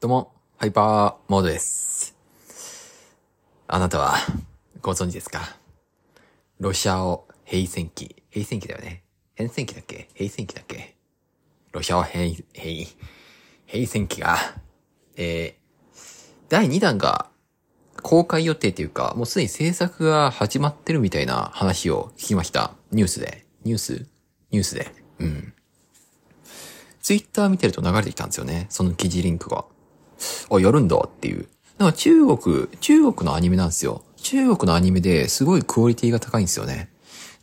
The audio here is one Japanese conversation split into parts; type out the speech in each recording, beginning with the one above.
どうも、ハイパーモードです。あなたは、ご存知ですか？ロシアオ平戦期。平戦期だよね。変戦期だっけ？平戦期だっけ？ロシアオ平、平、平戦期が、えー、第2弾が公開予定というか、もうすでに制作が始まってるみたいな話を聞きました。ニュースで。ニュース？ニュースで。うん。ツイッター見てると流れてきたんですよね。その記事リンクが。あ、やるんだっていう。なんか中国、中国のアニメなんですよ。中国のアニメですごいクオリティが高いんですよね。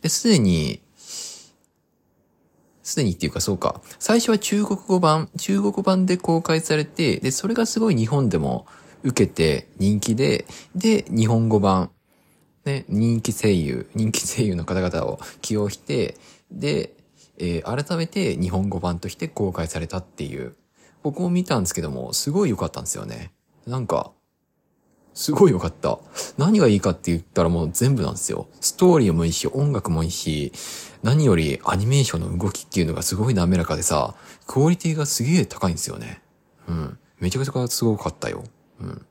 で、すでに、すでにっていうかそうか。最初は中国語版、中国版で公開されて、で、それがすごい日本でも受けて人気で、で、日本語版、ね、人気声優、人気声優の方々を起用して、で、えー改めて日本語版として公開されたっていう。僕も見たんですけども、すごい良かったんですよね。なんか、すごい良かった。何がいいかって言ったらもう全部なんですよ。ストーリーもいいし、音楽もいいし、何よりアニメーションの動きっていうのがすごい滑らかでさ、クオリティがすげえ高いんですよね。うん。めちゃくちゃすごかったよ。うん。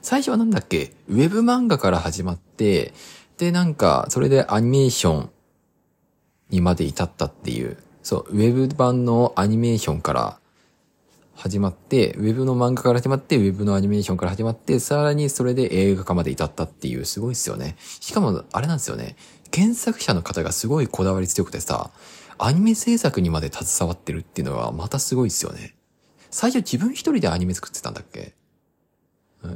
最初はなんだっけ？ウェブ漫画から始まって、で、なんか、それでアニメーションにまで至ったっていう、そう、ウェブ版のアニメーションから始まって、ウェブの漫画から始まって、ウェブのアニメーションから始まって、さらにそれで映画化まで至ったっていう、すごいですよね。しかも、あれなんですよね。原作者の方がすごいこだわり強くてさ、アニメ制作にまで携わってるっていうのはまたすごいですよね。最初自分一人でアニメ作ってたんだっけ？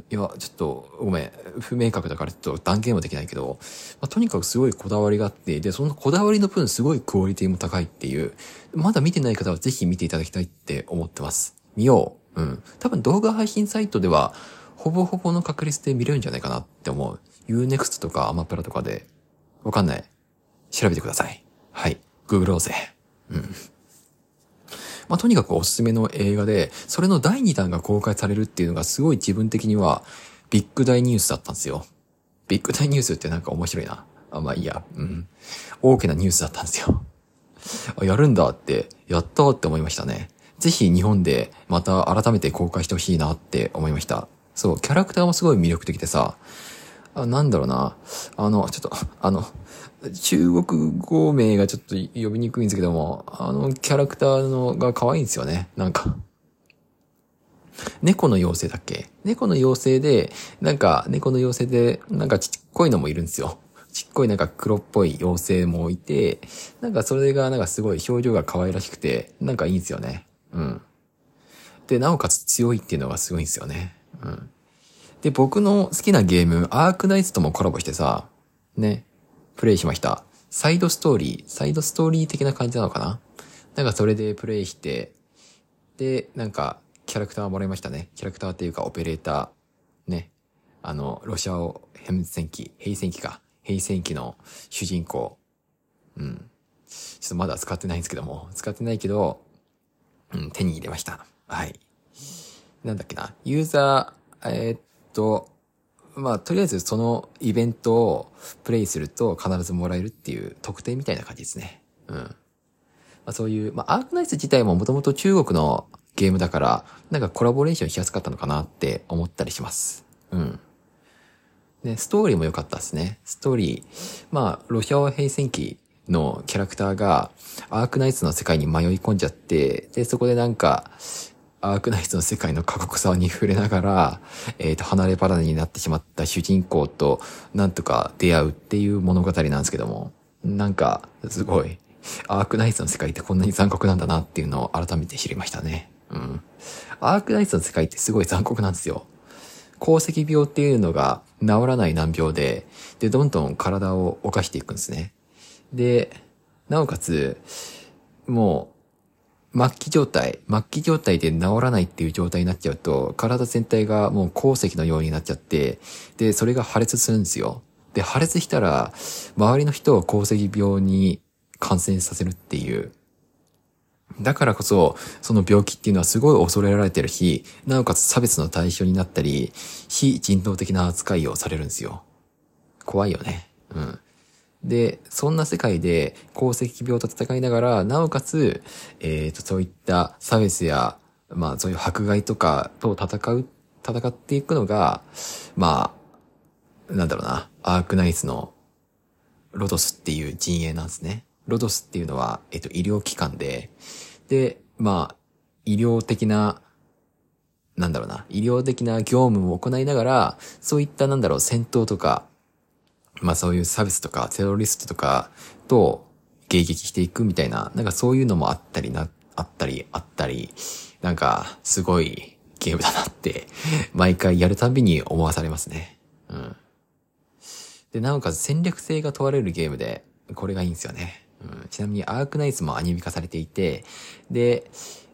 いや、ちょっと、ごめん。不明確だからちょっと断言はできないけど、まあ、とにかくすごいこだわりがあって、で、そのこだわりの分すごいクオリティも高いっていう、まだ見てない方はぜひ見ていただきたいって思ってます。見よう。うん。多分動画配信サイトでは、ほぼほぼの確率で見れるんじゃないかなって思う。Unext とかアマプラとかで、わかんない。調べてください。はい。ググろうぜ。うん。まあ、とにかくおすすめの映画で、それの第2弾が公開されるっていうのがすごい自分的にはビッグ大ニュースだったんですよ。ビッグ大ニュースってなんか面白いな。あ、まあいいや。うん。大きなニュースだったんですよ。あ、やるんだって、やったーって思いましたね。ぜひ日本でまた改めて公開してほしいなって思いました。そう、キャラクターもすごい魅力的でさ、あ、なんだろうな。あの、ちょっと、あの、中国語名がちょっと呼びにくいんですけども、あのキャラクターのが可愛いんですよね。なんか。猫の妖精だっけ？猫の妖精で、なんか、猫の妖精で、なんかちっこいのもいるんですよ。ちっこいなんか黒っぽい妖精もいて、なんかそれがなんかすごい表情が可愛らしくて、なんかいいんですよね。うん。で、なおかつ強いっていうのがすごいんですよね。うん。で、僕の好きなゲーム、アークナイツともコラボしてさ、ね、プレイしました。サイドストーリー、サイドストーリー的な感じなのかな？なんかそれでプレイして、で、なんか、キャラクターもらいましたね。キャラクターっていうか、オペレーター。ね。あの、ロシアを変戦記、平戦記か。平戦記の主人公。うん。ちょっとまだ使ってないんですけども、使ってないけど、うん、手に入れました。はい。なんだっけな。ユーザー、えーっと、まあ、とりあえずそのイベントをプレイすると必ずもらえるっていう特典みたいな感じですね。うん。まあ、そういう、まあ、アークナイツ自体ももともと中国のゲームだから、なんかコラボレーションしやすかったのかなって思ったりします。うん。ね、ストーリーも良かったですね。ストーリー。まあ、ロシアは平戦期のキャラクターが、アークナイツの世界に迷い込んじゃって、で、そこでなんか、アークナイツの世界の過酷さに触れながら、えっ、と、離れ離れになってしまった主人公と、なんとか出会うっていう物語なんですけども、なんか、すごい、アークナイツの世界ってこんなに残酷なんだなっていうのを改めて知りましたね。うん。アークナイツの世界ってすごい残酷なんですよ。鉱石病っていうのが治らない難病で、で、どんどん体を犯していくんですね。で、なおかつ、もう、末期状態、末期状態で治らないっていう状態になっちゃうと、体全体がもう鉱石のようになっちゃって、で、それが破裂するんですよ。で、破裂したら、周りの人を鉱石病に感染させるっていう。だからこそ、その病気っていうのはすごい恐れられてるし、なおかつ差別の対象になったり、非人道的な扱いをされるんですよ。怖いよね。うん。で、そんな世界で鉱石病と戦いながら、なおかつ、えっ、と、そういった差別や、まあそういう迫害とかと戦う、戦っていくのが、まあ、なんだろうな、アークナイツのロドスっていう陣営なんですね。ロドスっていうのは、えっと、医療機関で、で、まあ、医療的な、なんだろうな、医療的な業務を行いながら、そういったなんだろう、戦闘とか、まあそういう差別とか、テロリストとかと迎撃していくみたいな、なんかそういうのもあったりな、あったり、あったり、なんか、すごいゲームだなって、毎回やるたびに思わされますね。うん。で、なおかつ戦略性が問われるゲームで、これがいいんですよね。うん、ちなみにアークナイツもアニメ化されていて、で、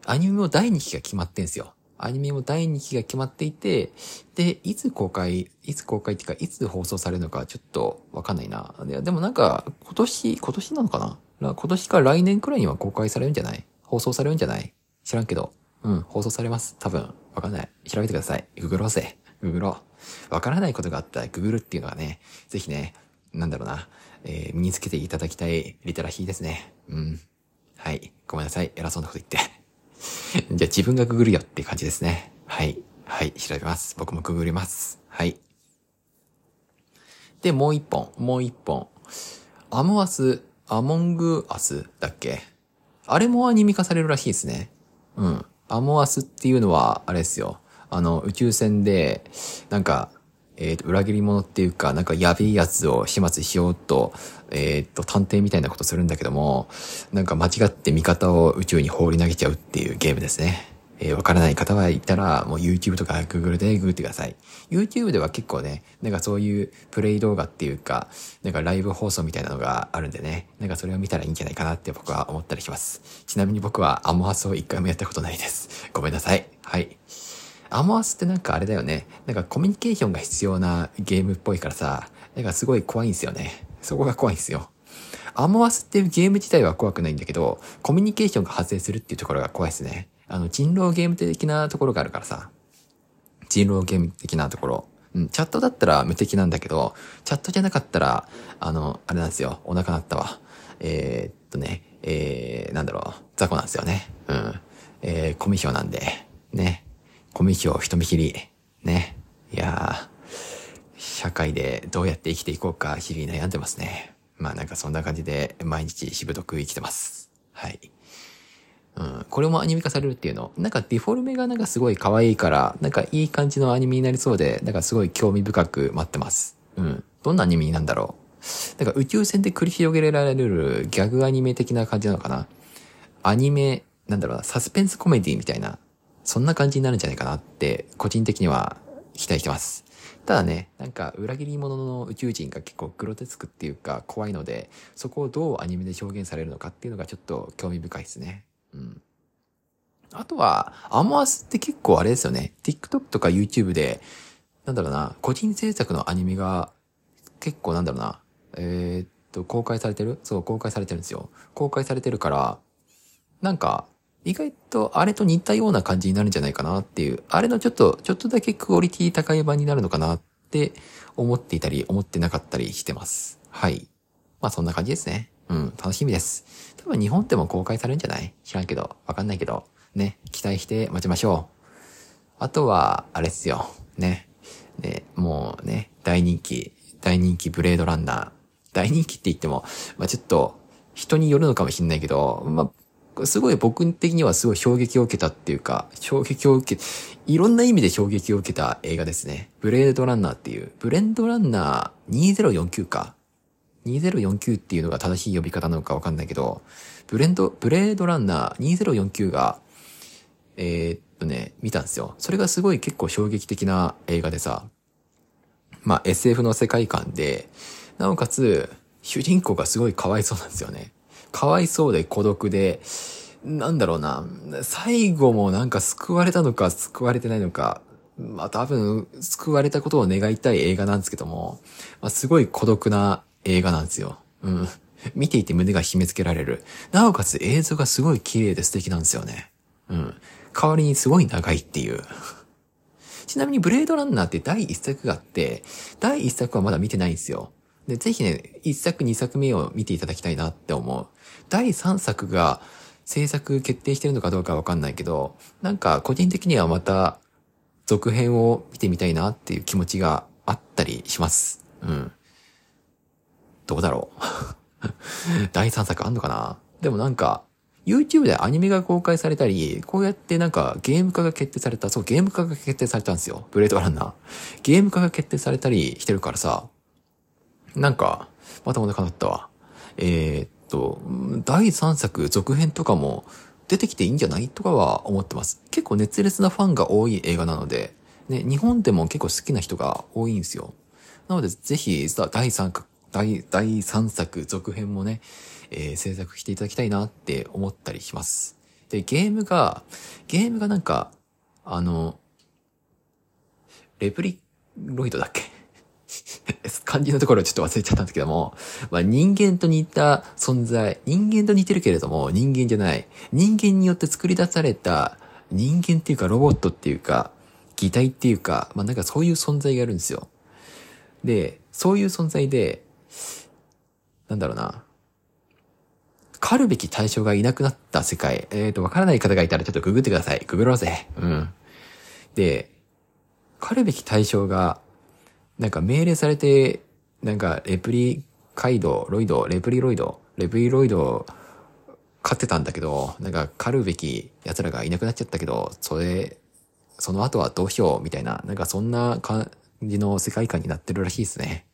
アニメも第2期が決まってんすよ。アニメも第2期が決まっていて、で、いつ公開、いつ公開っていうか、いつ放送されるのかちょっとわかんないな。でもなんか、今年、今年なのかな？今年か来年くらいには公開されるんじゃない？放送されるんじゃない？知らんけど。うん、放送されます。多分。わかんない。調べてください。ググろうぜ。ググろう。わからないことがあったらググるっていうのがね、ぜひね、なんだろうな、えー、身につけていただきたいリテラシーですね。うん。はい。ごめんなさい。偉そうなこと言って。じゃあ自分がググるよって感じですね。はい。はい。調べます。僕もググります。はい。で、もう一本。もう一本。アモアス、アモングアスだっけ？あれもアニメ化されるらしいですね。うん。アモアスっていうのは、あれですよ。あの、宇宙船で、なんか、えっ、ー、と、裏切り者っていうか、なんかやべえやつを始末しようと、えっ、ー、と、探偵みたいなことするんだけども、なんか間違って味方を宇宙に放り投げちゃうっていうゲームですね。えー、わからない方はいたら、もう YouTube とか Google でググってください。YouTube では結構ね、なんかそういうプレイ動画っていうか、なんかライブ放送みたいなのがあるんでね、なんかそれを見たらいいんじゃないかなって僕は思ったりします。ちなみに僕はアモハスを一回もやったことないです。ごめんなさい。はい。アモアスってなんかあれだよね。なんかコミュニケーションが必要なゲームっぽいからさ、なんかすごい怖いんですよね。そこが怖いんですよ。アモアスっていうゲーム自体は怖くないんだけど、コミュニケーションが発生するっていうところが怖いですね。あの、人狼ゲーム的なところがあるからさ。人狼ゲーム的なところ。うん、チャットだったら無敵なんだけど、チャットじゃなかったら、あの、あれなんですよ。お腹鳴ったわ。えー、っとね、えー、なんだろう、雑魚なんですよね。うん。えー、コミュ障なんで、ね。コミュ障人見知り。ね。いやー、社会でどうやって生きていこうか、日々悩んでますね。まあなんかそんな感じで毎日しぶとく生きてます。はい。うん。これもアニメ化されるっていうの。なんかデフォルメがなんかすごい可愛いから、なんかいい感じのアニメになりそうで、なんかすごい興味深く待ってます。うん。どんなアニメになんだろう。なんか宇宙船で繰り広げられるギャグアニメ的な感じなのかな。アニメ、なんだろうな、サスペンスコメディみたいなそんな感じになるんじゃないかなって、個人的には期待してます。ただね、なんか裏切り者の宇宙人が結構グロテスクっていうか怖いので、そこをどうアニメで表現されるのかっていうのがちょっと興味深いですね。うん。あとは、アモアスって結構あれですよね。TikTok とか YouTube で、なんだろうな、個人制作のアニメが結構なんだろうな、えー、っと、公開されてる？そう、公開されてるんですよ。公開されてるから、なんか、意外とあれと似たような感じになるんじゃないかなっていう、あれのちょっと、ちょっとだけクオリティ高い版になるのかなって思っていたり、思ってなかったりしてます。はい。まあそんな感じですね。うん、楽しみです。多分日本でも公開されるんじゃない知らんけど、わかんないけど、ね、期待して待ちましょう。あとは、あれっすよ。ね。ね、もうね、大人気、大人気ブレードランナー。大人気って言っても、まあちょっと、人によるのかもしんないけど、まあすごい僕的にはすごい衝撃を受けたっていうか、衝撃を受け、いろんな意味で衝撃を受けた映画ですね。ブレードランナーっていう、ブレンドランナー2049か。2049っていうのが正しい呼び方なのかわかんないけど、ブレンド、ブレードランナー2049が、えー、っとね、見たんですよ。それがすごい結構衝撃的な映画でさ、まあ SF の世界観で、なおかつ、主人公がすごいかわいそうなんですよね。かわいそうで孤独で、なんだろうな、最後もなんか救われたのか救われてないのか、まあ多分救われたことを願いたい映画なんですけども、まあ、すごい孤独な映画なんですよ。うん。見ていて胸が締め付けられる。なおかつ映像がすごい綺麗で素敵なんですよね。うん。代わりにすごい長いっていう。ちなみにブレードランナーって第一作があって、第一作はまだ見てないんですよ。で、ぜひね、一作二作目を見ていただきたいなって思う。第3作が制作決定してるのかどうかわかんないけど、なんか個人的にはまた続編を見てみたいなっていう気持ちがあったりします。うん。どうだろう 第3作あんのかな？でもなんか、YouTube でアニメが公開されたり、こうやってなんかゲーム化が決定された、そう、ゲーム化が決定されたんですよ。ブレードランナー。ゲーム化が決定されたりしてるからさ、なんか、またお腹鳴ったわ。えー、っと、第3作続編とかも出てきていいんじゃないとかは思ってます。結構熱烈なファンが多い映画なので、ね、日本でも結構好きな人が多いんですよ。なので、ぜひ、第3作、第、第3作続編もね、えー、制作していただきたいなって思ったりします。で、ゲームが、ゲームがなんか、あの、レプリロイドだっけ？漢字のところちょっと忘れちゃったんですけども、まあ、人間と似た存在、人間と似てるけれども人間じゃない。人間によって作り出された人間っていうかロボットっていうか、擬態っていうか、まあ、なんかそういう存在があるんですよ。で、そういう存在で、なんだろうな。狩るべき対象がいなくなった世界。えっ、ー、と、わからない方がいたらちょっとググってください。ググろうぜ。うん。で、狩るべき対象が、なんか命令されて、なんかレプリカイド、ロイド、レプリロイド、レプリロイド、飼ってたんだけど、なんか狩るべき奴らがいなくなっちゃったけど、それ、その後はどうしようみたいな、なんかそんな感じの世界観になってるらしいですね。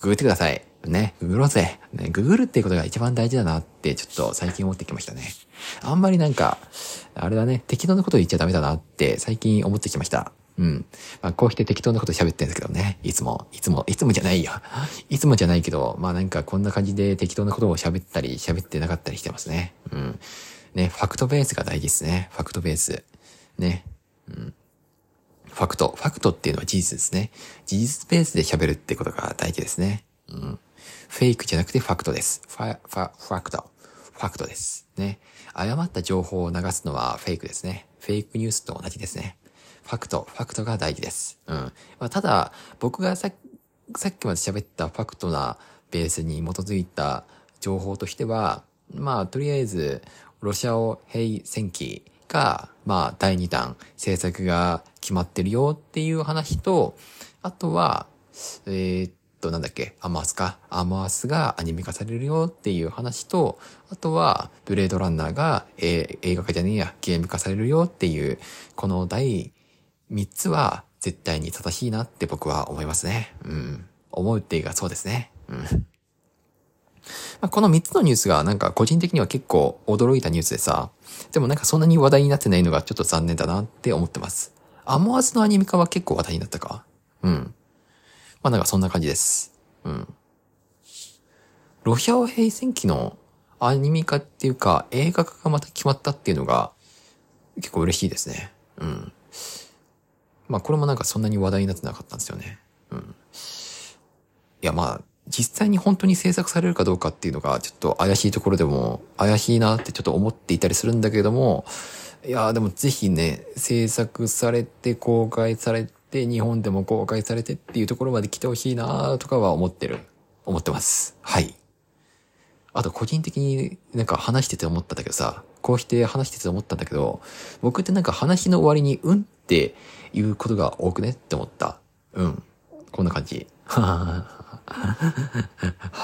ググってください。ね、ググろうぜ。ね、ググるっていうことが一番大事だなってちょっと最近思ってきましたね。あんまりなんか、あれだね、適当なこと言っちゃダメだなって最近思ってきました。うん。まあ、こうして適当なこと喋ってるんですけどね。いつも、いつも、いつもじゃないよ。いつもじゃないけど、まあなんかこんな感じで適当なことを喋ったり、喋ってなかったりしてますね。うん。ね、ファクトベースが大事ですね。ファクトベース。ね。うん。ファクト。ファクトっていうのは事実ですね。事実ベースで喋るってことが大事ですね。うん。フェイクじゃなくてファクトです。ファ、ファ、ファクト。ファクトです。ね。誤った情報を流すのはフェイクですね。フェイクニュースと同じですね。ファクト、ファクトが大事です。うん。まあ、ただ、僕がささっきまで喋ったファクトなベースに基づいた情報としては、まあ、とりあえず、ロシアを兵戦記が、まあ、第2弾、制作が決まってるよっていう話と、あとは、えー、っと、なんだっけ、アマースか？アマースがアニメ化されるよっていう話と、あとは、ブレードランナーが、えー、映画化じゃねえや、ゲーム化されるよっていう、この第3つは絶対に正しいなって僕は思いますね。うん。思うっていうかそうですね。うん。まあ、この3つのニュースがなんか個人的には結構驚いたニュースでさ、でもなんかそんなに話題になってないのがちょっと残念だなって思ってます。アモアズのアニメ化は結構話題になったか？うん。まあなんかそんな感じです。うん。ロシア語平戦記のアニメ化っていうか映画化がまた決まったっていうのが結構嬉しいですね。うん。まあこれもなんかそんなに話題になってなかったんですよね。うん。いやまあ、実際に本当に制作されるかどうかっていうのがちょっと怪しいところでも怪しいなってちょっと思っていたりするんだけれども、いやでもぜひね、制作されて公開されて日本でも公開されてっていうところまで来てほしいなとかは思ってる。思ってます。はい。あと個人的になんか話してて思ったんだけどさ、こうして話してて思ったんだけど、僕ってなんか話の終わりにうんっていうことが多くねって思った。うん。こんな感じ。は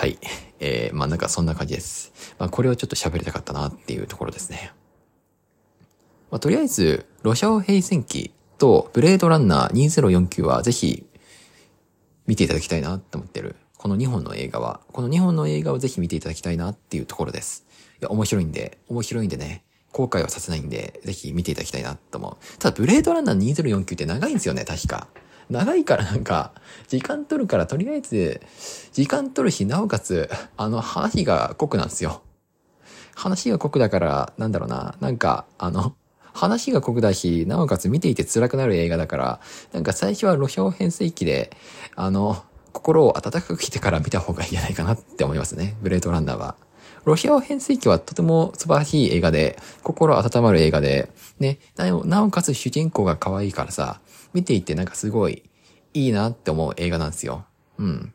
い。えー、まあなんかそんな感じです。まあこれをちょっと喋りたかったなっていうところですね。まあとりあえず、ロシア語平戦記とブレードランナー2049はぜひ見ていただきたいなって思ってる。この2本の映画は、この2本の映画をぜひ見ていただきたいなっていうところです。いや、面白いんで、面白いんでね、後悔はさせないんで、ぜひ見ていただきたいなと思う。ただ、ブレードランナー2049って長いんですよね、確か。長いからなんか、時間取るからとりあえず、時間取るし、なおかつ、あの、話が濃くなんですよ。話が濃くだから、なんだろうな、なんか、あの、話が濃くだし、なおかつ見ていて辛くなる映画だから、なんか最初は路標編成期で、あの、心を温かくしてから見た方がいいんじゃないかなって思いますね。ブレードランナーは。ロシア編成記はとても素晴らしい映画で、心温まる映画で、ね、なおかつ主人公が可愛いからさ、見ていてなんかすごいいいなって思う映画なんですよ。うん。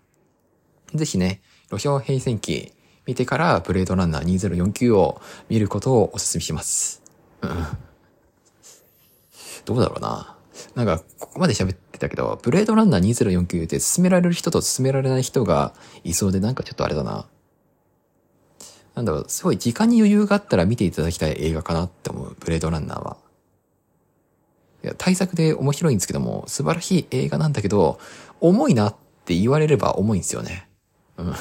ぜひね、ロシア編成記見てから、ブレードランナー2049を見ることをお勧めします。うん。どうだろうな。なんか、ここまで喋ってたけど、ブレードランナー2049って進められる人と進められない人がいそうで、なんかちょっとあれだな。なんだろう、すごい時間に余裕があったら見ていただきたい映画かなって思う、ブレードランナーは。いや、対策で面白いんですけども、素晴らしい映画なんだけど、重いなって言われれば重いんですよね。うん。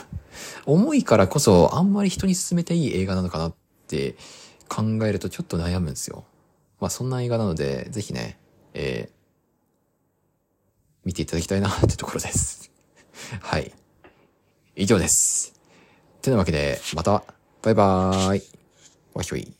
重いからこそ、あんまり人に勧めていい映画なのかなって考えるとちょっと悩むんですよ。まあそんな映画なので、ぜひね、えー、見ていただきたいなってところです。はい。以上です。てなわけで、また、バイバーイ。わひょい。